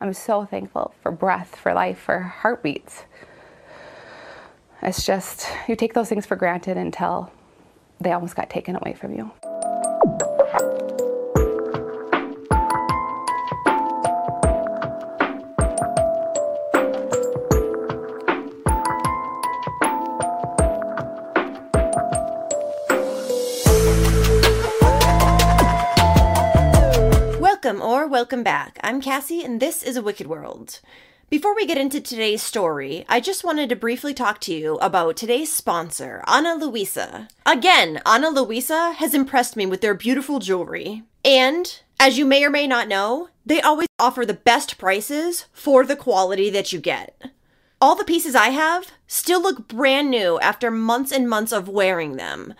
I'm so thankful for breath, for life, for heartbeats. It's just, you take those things for granted until they almost got taken away from you. Welcome or welcome back. I'm Cassie, and this is A Wicked World. Before we get into today's story, I just wanted to briefly talk to you about today's sponsor, Ana Luisa. Again, Ana Luisa has impressed me with their beautiful jewelry. And, as you may or may not know, they always offer the best prices for the quality that you get. All the pieces I have still look brand new after months and months of wearing them.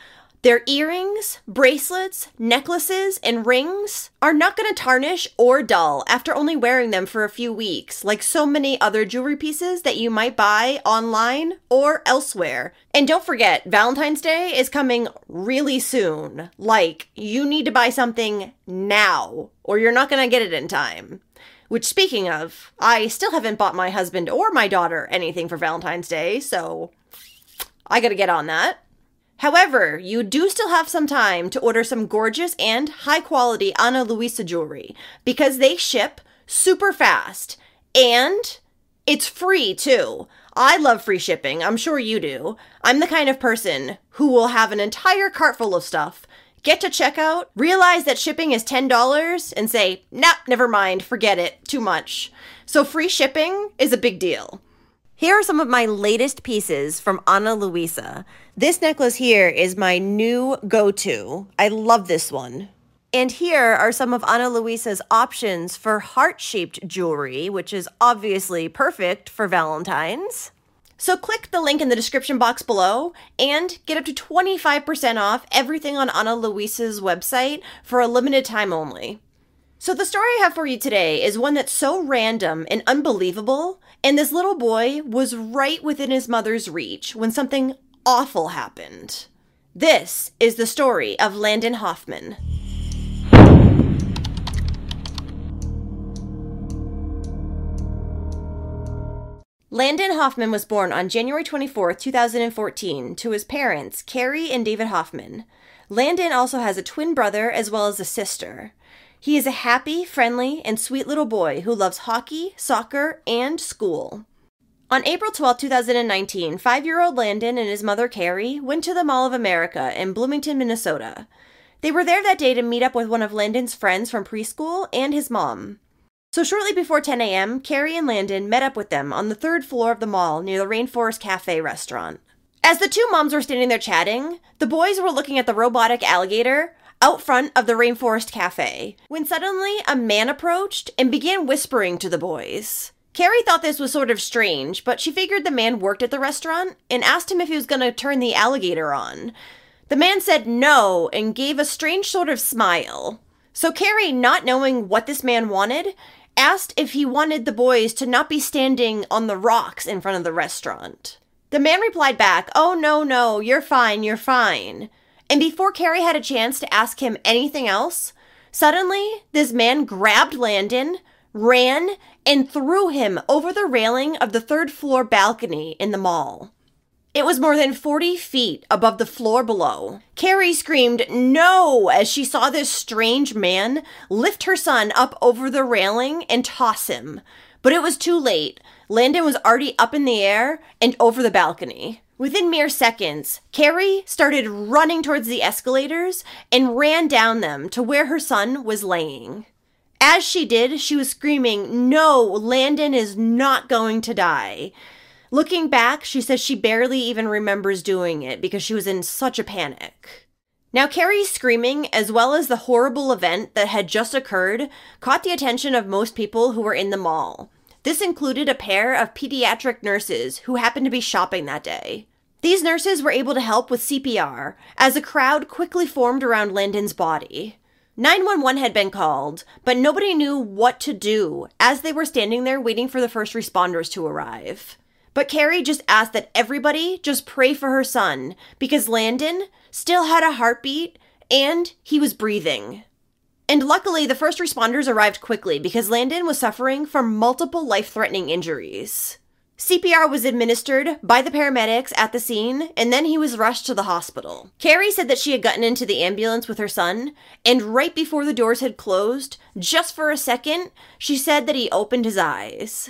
Their earrings, bracelets, necklaces, and rings are not going to tarnish or dull after only wearing them for a few weeks, like so many other jewelry pieces that you might buy online or elsewhere. And don't forget, Valentine's Day is coming really soon. Like, you need to buy something now, or you're not going to get it in time. Which, speaking of, I still haven't bought my husband or my daughter anything for Valentine's Day, so I gotta get on that. However, you do still have some time to order some gorgeous and high quality Ana Luisa jewelry because they ship super fast and it's free too. I love free shipping. I'm sure you do. I'm the kind of person who will have an entire cart full of stuff, get to checkout, realize that shipping is $10, and say, nah, never mind, forget it, too much. So free shipping is a big deal. Here are some of my latest pieces from Ana Luisa. This necklace here is my new go to. I love this one. And here are some of Ana Luisa's options for heart shaped jewelry, which is obviously perfect for Valentine's. So click the link in the description box below and get up to 25% off everything on Ana Luisa's website for a limited time only. So, the story I have for you today is one that's so random and unbelievable, and this little boy was right within his mother's reach when something awful happened. This is the story of Landen Hoffmann. Landen Hoffmann was born on January 24, 2014, to his parents, Carrie and David Hoffmann. Landen also has a twin brother as well as a sister. He is a happy, friendly, and sweet little boy who loves hockey, soccer, and school. On April 12, 2019, five year old Landen and his mother Carrie went to the Mall of America in Bloomington, Minnesota. They were there that day to meet up with one of Landen's friends from preschool and his mom. So, shortly before 10 a.m., Carrie and Landen met up with them on the third floor of the mall near the Rainforest Cafe restaurant. As the two moms were standing there chatting, the boys were looking at the robotic alligator out front of the Rainforest Cafe when suddenly a man approached and began whispering to the boys. Carrie thought this was sort of strange, but she figured the man worked at the restaurant and asked him if he was going to turn the alligator on. The man said no and gave a strange sort of smile. So Carrie, not knowing what this man wanted, asked if he wanted the boys to not be standing on the rocks in front of the restaurant. The man replied back, Oh, no, no, you're fine, you're fine. And before Carrie had a chance to ask him anything else, suddenly this man grabbed Landen, ran, and threw him over the railing of the third floor balcony in the mall. It was more than 40 feet above the floor below. Carrie screamed no as she saw this strange man lift her son up over the railing and toss him. But it was too late. Landen was already up in the air and over the balcony. Within mere seconds, Carrie started running towards the escalators and ran down them to where her son was laying. As she did, she was screaming, No, Landen is not going to die. Looking back, she says she barely even remembers doing it because she was in such a panic. Now, Carrie's screaming, as well as the horrible event that had just occurred, caught the attention of most people who were in the mall. This included a pair of pediatric nurses who happened to be shopping that day. These nurses were able to help with CPR as a crowd quickly formed around Landen's body. 911 had been called, but nobody knew what to do as they were standing there waiting for the first responders to arrive. But Carrie just asked that everybody just pray for her son because Landen still had a heartbeat and he was breathing. And luckily, the first responders arrived quickly because Landen was suffering from multiple life threatening injuries. CPR was administered by the paramedics at the scene, and then he was rushed to the hospital. Carrie said that she had gotten into the ambulance with her son, and right before the doors had closed, just for a second, she said that he opened his eyes.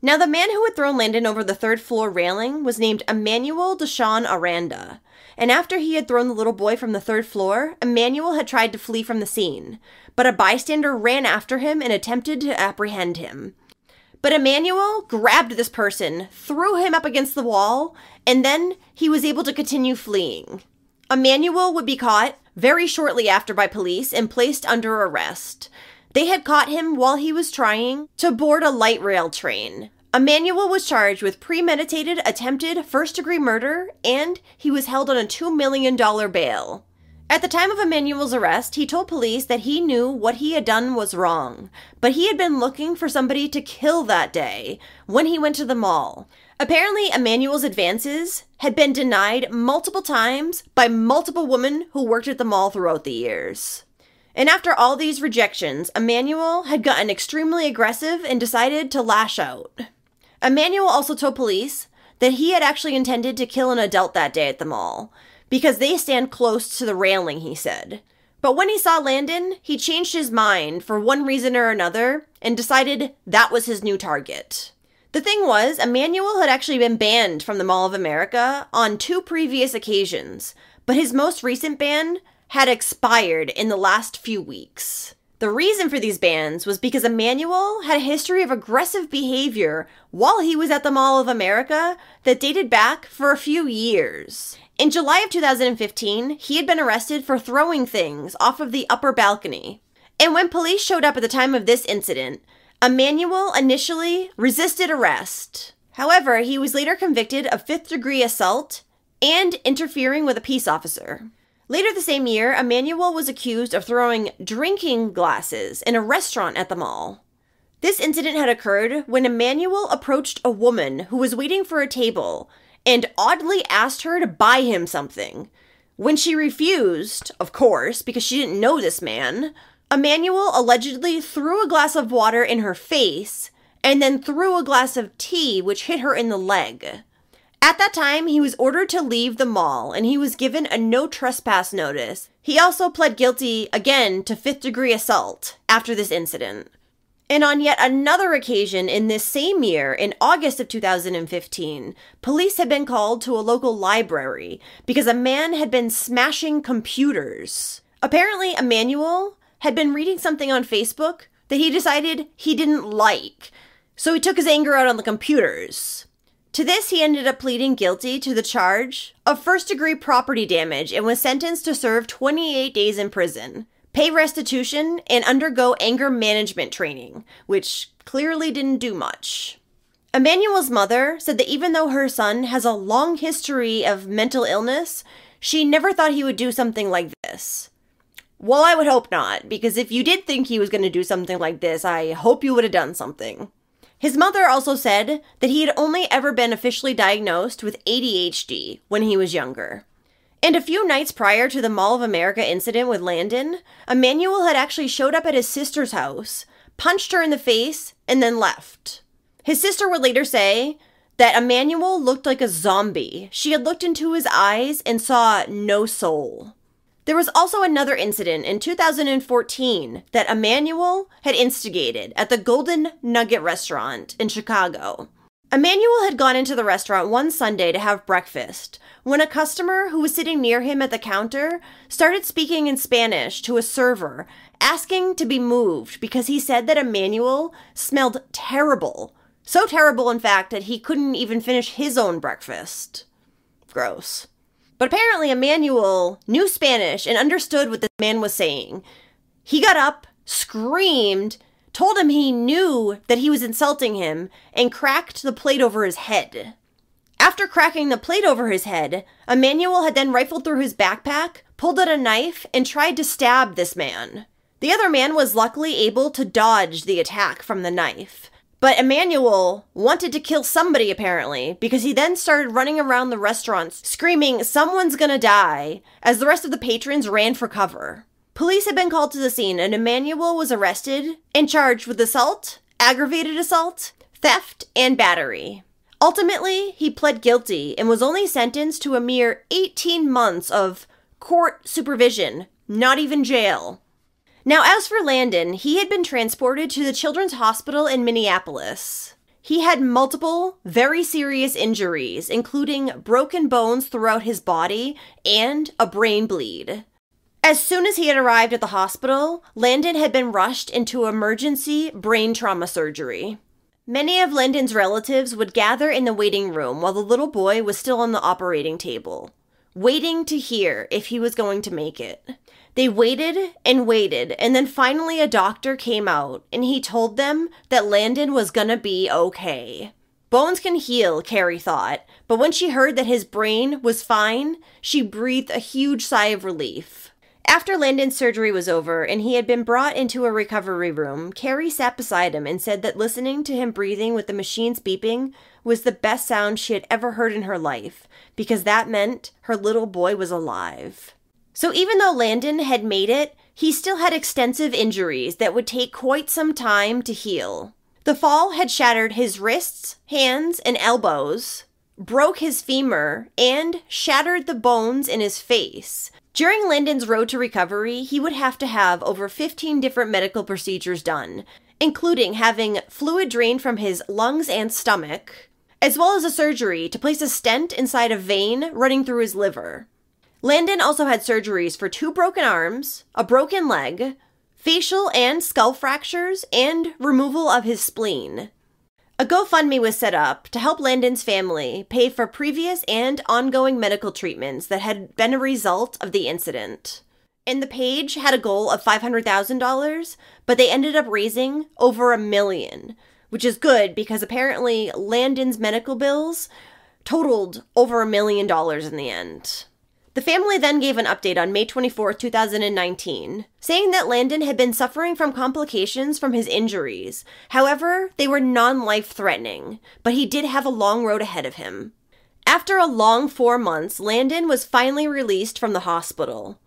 Now, the man who had thrown Landen over the third floor railing was named Emmanuel Deshawn Aranda. And after he had thrown the little boy from the third floor, Emmanuel had tried to flee from the scene. But a bystander ran after him and attempted to apprehend him. But Emmanuel grabbed this person, threw him up against the wall, and then he was able to continue fleeing. Emmanuel would be caught very shortly after by police and placed under arrest. They had caught him while he was trying to board a light rail train. Emmanuel was charged with premeditated attempted first degree murder and he was held on a $2 million bail. At the time of Emmanuel's arrest, he told police that he knew what he had done was wrong, but he had been looking for somebody to kill that day when he went to the mall. Apparently, Emmanuel's advances had been denied multiple times by multiple women who worked at the mall throughout the years. And after all these rejections, Emmanuel had gotten extremely aggressive and decided to lash out. Emmanuel also told police that he had actually intended to kill an adult that day at the mall, because they stand close to the railing, he said. But when he saw Landen, he changed his mind for one reason or another and decided that was his new target. The thing was, Emmanuel had actually been banned from the Mall of America on two previous occasions, but his most recent ban had expired in the last few weeks. The reason for these bans was because Emmanuel had a history of aggressive behavior while he was at the Mall of America that dated back for a few years. In July of 2015, he had been arrested for throwing things off of the upper balcony. And when police showed up at the time of this incident, Emmanuel initially resisted arrest. However, he was later convicted of fifth degree assault and interfering with a peace officer. Later the same year, Emmanuel was accused of throwing drinking glasses in a restaurant at the mall. This incident had occurred when Emmanuel approached a woman who was waiting for a table and oddly asked her to buy him something. When she refused, of course, because she didn't know this man, Emmanuel allegedly threw a glass of water in her face and then threw a glass of tea, which hit her in the leg. At that time, he was ordered to leave the mall and he was given a no trespass notice. He also pled guilty again to fifth degree assault after this incident. And on yet another occasion in this same year, in August of 2015, police had been called to a local library because a man had been smashing computers. Apparently, Emmanuel had been reading something on Facebook that he decided he didn't like, so he took his anger out on the computers. To this, he ended up pleading guilty to the charge of first degree property damage and was sentenced to serve 28 days in prison pay restitution, and undergo anger management training, which clearly didn't do much. Emmanuel's mother said that even though her son has a long history of mental illness, she never thought he would do something like this. Well, I would hope not, because if you did think he was going to do something like this, I hope you would have done something. His mother also said that he had only ever been officially diagnosed with ADHD when he was younger. And a few nights prior to the Mall of America incident with Landen, Emmanuel had actually showed up at his sister's house, punched her in the face, and then left. His sister would later say that Emmanuel looked like a zombie. She had looked into his eyes and saw no soul. There was also another incident in 2014 that Emmanuel had instigated at the Golden Nugget restaurant in Chicago. Emmanuel had gone into the restaurant one Sunday to have breakfast when a customer who was sitting near him at the counter started speaking in Spanish to a server, asking to be moved because he said that Emmanuel smelled terrible. So terrible, in fact, that he couldn't even finish his own breakfast. Gross. But apparently, Emmanuel knew Spanish and understood what this man was saying. He got up, screamed, told him he knew that he was insulting him, and cracked the plate over his head. After cracking the plate over his head, Emmanuel had then rifled through his backpack, pulled out a knife, and tried to stab this man. The other man was luckily able to dodge the attack from the knife. But Emmanuel wanted to kill somebody apparently, because he then started running around the restaurants screaming, Someone's gonna die, as the rest of the patrons ran for cover. Police had been called to the scene, and Emmanuel was arrested and charged with assault, aggravated assault, theft, and battery. Ultimately, he pled guilty and was only sentenced to a mere 18 months of court supervision, not even jail. Now, as for Landen, he had been transported to the Children's Hospital in Minneapolis. He had multiple, very serious injuries, including broken bones throughout his body and a brain bleed. As soon as he had arrived at the hospital, Landen had been rushed into emergency brain trauma surgery. Many of Landen's relatives would gather in the waiting room while the little boy was still on the operating table, waiting to hear if he was going to make it. They waited and waited, and then finally a doctor came out and he told them that Landen was gonna be okay. Bones can heal, Carrie thought, but when she heard that his brain was fine, she breathed a huge sigh of relief. After Landen's surgery was over and he had been brought into a recovery room, Carrie sat beside him and said that listening to him breathing with the machines beeping was the best sound she had ever heard in her life, because that meant her little boy was alive. So even though Landen had made it, he still had extensive injuries that would take quite some time to heal. The fall had shattered his wrists, hands, and elbows, broke his femur, and shattered the bones in his face. During Landen's road to recovery, he would have to have over 15 different medical procedures done, including having fluid drained from his lungs and stomach, as well as a surgery to place a stent inside a vein running through his liver. Landen also had surgeries for two broken arms, a broken leg, facial and skull fractures, and removal of his spleen. A GoFundMe was set up to help Landen's family pay for previous and ongoing medical treatments that had been a result of the incident. And the page had a goal of $500,000, but they ended up raising over a million, which is good because apparently Landen's medical bills totaled over a million dollars in the end. The family then gave an update on May 24, 2019, saying that Landen had been suffering from complications from his injuries. However, they were non life threatening, but he did have a long road ahead of him. After a long four months, Landen was finally released from the hospital.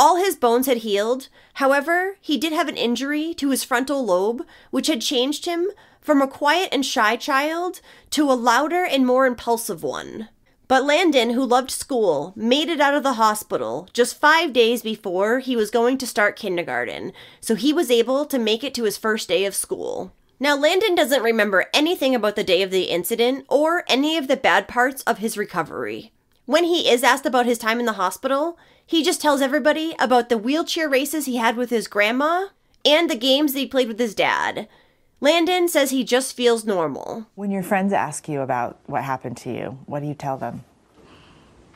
All his bones had healed, however, he did have an injury to his frontal lobe, which had changed him from a quiet and shy child to a louder and more impulsive one. But Landen, who loved school, made it out of the hospital just five days before he was going to start kindergarten, so he was able to make it to his first day of school. Now, Landen doesn't remember anything about the day of the incident or any of the bad parts of his recovery. When he is asked about his time in the hospital, he just tells everybody about the wheelchair races he had with his grandma and the games that he played with his dad. Landen says he just feels normal. When your friends ask you about what happened to you, what do you tell them?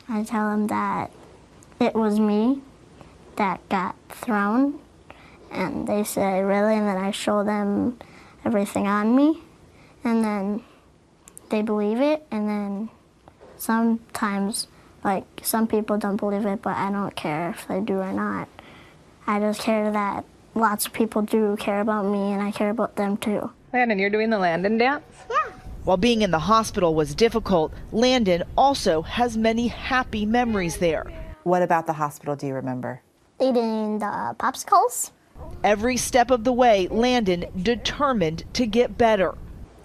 I tell them that it was me that got thrown, and they say, Really? And then I show them everything on me, and then they believe it, and then sometimes, like, some people don't believe it, but I don't care if they do or not. I just care that lots of people do care about me and I care about them too. Landen, you're doing the Landen dance? Yeah. While being in the hospital was difficult, Landen also has many happy memories there. What about the hospital do you remember? Eating the popsicles. Every step of the way, Landen determined to get better.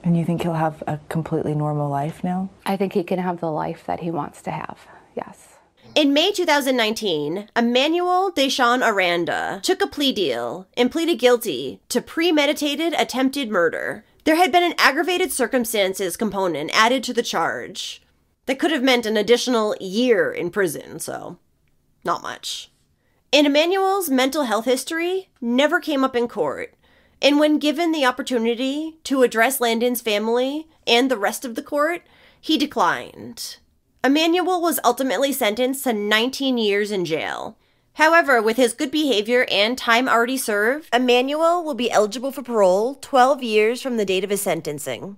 And you think he'll have a completely normal life now? I think he can have the life that he wants to have. Yes. In May 2019, Emmanuel Deshawn Aranda took a plea deal and pleaded guilty to premeditated attempted murder. There had been an aggravated circumstances component added to the charge that could have meant an additional year in prison, so not much. And Emmanuel's mental health history never came up in court, and when given the opportunity to address Landen's family and the rest of the court, he declined. Emmanuel was ultimately sentenced to 19 years in jail. However, with his good behavior and time already served, Emmanuel will be eligible for parole 12 years from the date of his sentencing.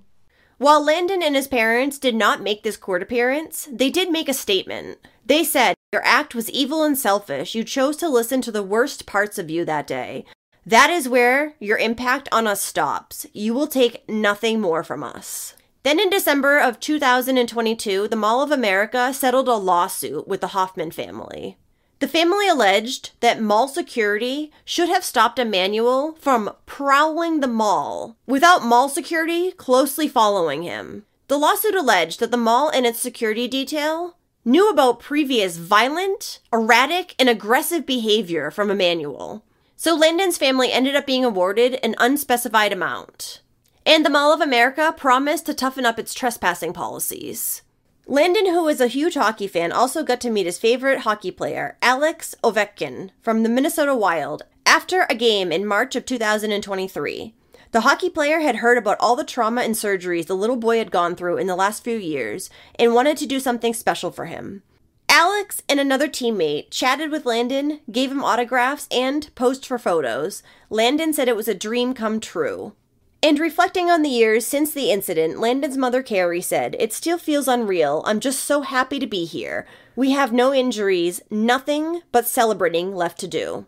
While Landen and his parents did not make this court appearance, they did make a statement. They said, Your act was evil and selfish. You chose to listen to the worst parts of you that day. That is where your impact on us stops. You will take nothing more from us. Then in December of 2022, the Mall of America settled a lawsuit with the Hoffmann family. The family alleged that mall security should have stopped Emmanuel from prowling the mall without mall security closely following him. The lawsuit alleged that the mall and its security detail knew about previous violent, erratic, and aggressive behavior from Emmanuel. So Landen's family ended up being awarded an unspecified amount. And the Mall of America promised to toughen up its trespassing policies. Landen, who is a huge hockey fan, also got to meet his favorite hockey player, Alex Ovechkin, from the Minnesota Wild, after a game in March of 2023. The hockey player had heard about all the trauma and surgeries the little boy had gone through in the last few years and wanted to do something special for him. Alex and another teammate chatted with Landen, gave him autographs, and posed for photos. Landen said it was a dream come true. And reflecting on the years since the incident, Landen's mother Carrie said, It still feels unreal. I'm just so happy to be here. We have no injuries, nothing but celebrating left to do.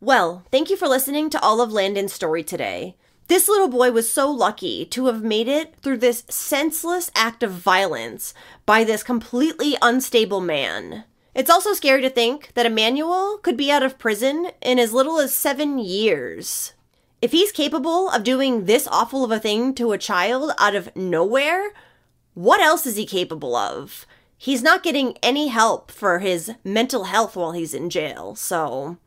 Well, thank you for listening to all of Landen's story today. This little boy was so lucky to have made it through this senseless act of violence by this completely unstable man. It's also scary to think that Emmanuel could be out of prison in as little as seven years. If he's capable of doing this awful of a thing to a child out of nowhere, what else is he capable of? He's not getting any help for his mental health while he's in jail, so.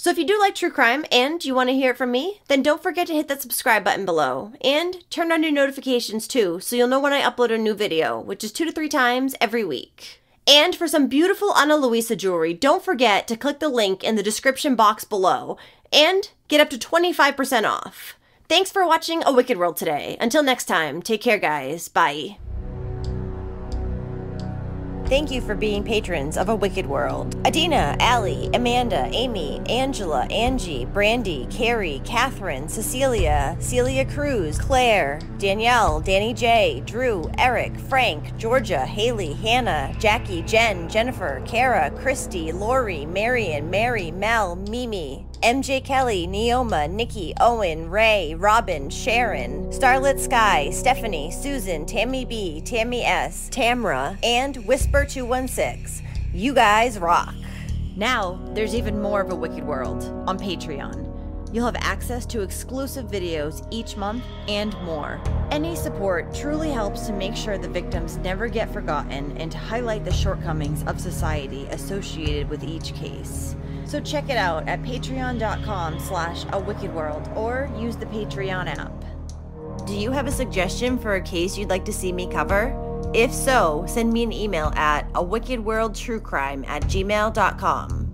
So if you do like true crime and you want to hear it from me, then don't forget to hit that subscribe button below and turn on your notifications too so you'll know when I upload a new video, which is two to three times every week. And for some beautiful Ana Luisa jewelry, don't forget to click the link in the description box below and get up to 25% off. Thanks for watching A Wicked World today. Until next time, take care, guys. Bye. Thank you for being patrons of A Wicked World. Adina, Allie, Amanda, Amy, Angela, Angie, Brandy, Carrie, Catherine, Cecilia, Celia Cruz, Claire, Danielle, Danny J, Drew, Eric, Frank, Georgia, Haley, Hannah, Jackie, Jen, Jennifer, Kara, Christy, Lori, Marion, Mary, Mel, Mimi, MJ Kelly, Neoma, Nikki, Owen, Ray, Robin, Sharon, Starlit Sky, Stephanie, Susan, Tammy B, Tammy S, Tamra, and Whisper216. You guys rock. Now, there's even more of a Wicked World on Patreon. You'll have access to exclusive videos each month and more. Any support truly helps to make sure the victims never get forgotten and to highlight the shortcomings of society associated with each case. So check it out at patreon.com slash a wicked world or use the Patreon app. Do you have a suggestion for a case you'd like to see me cover? If so, send me an email at a wicked world true crime at gmail.com.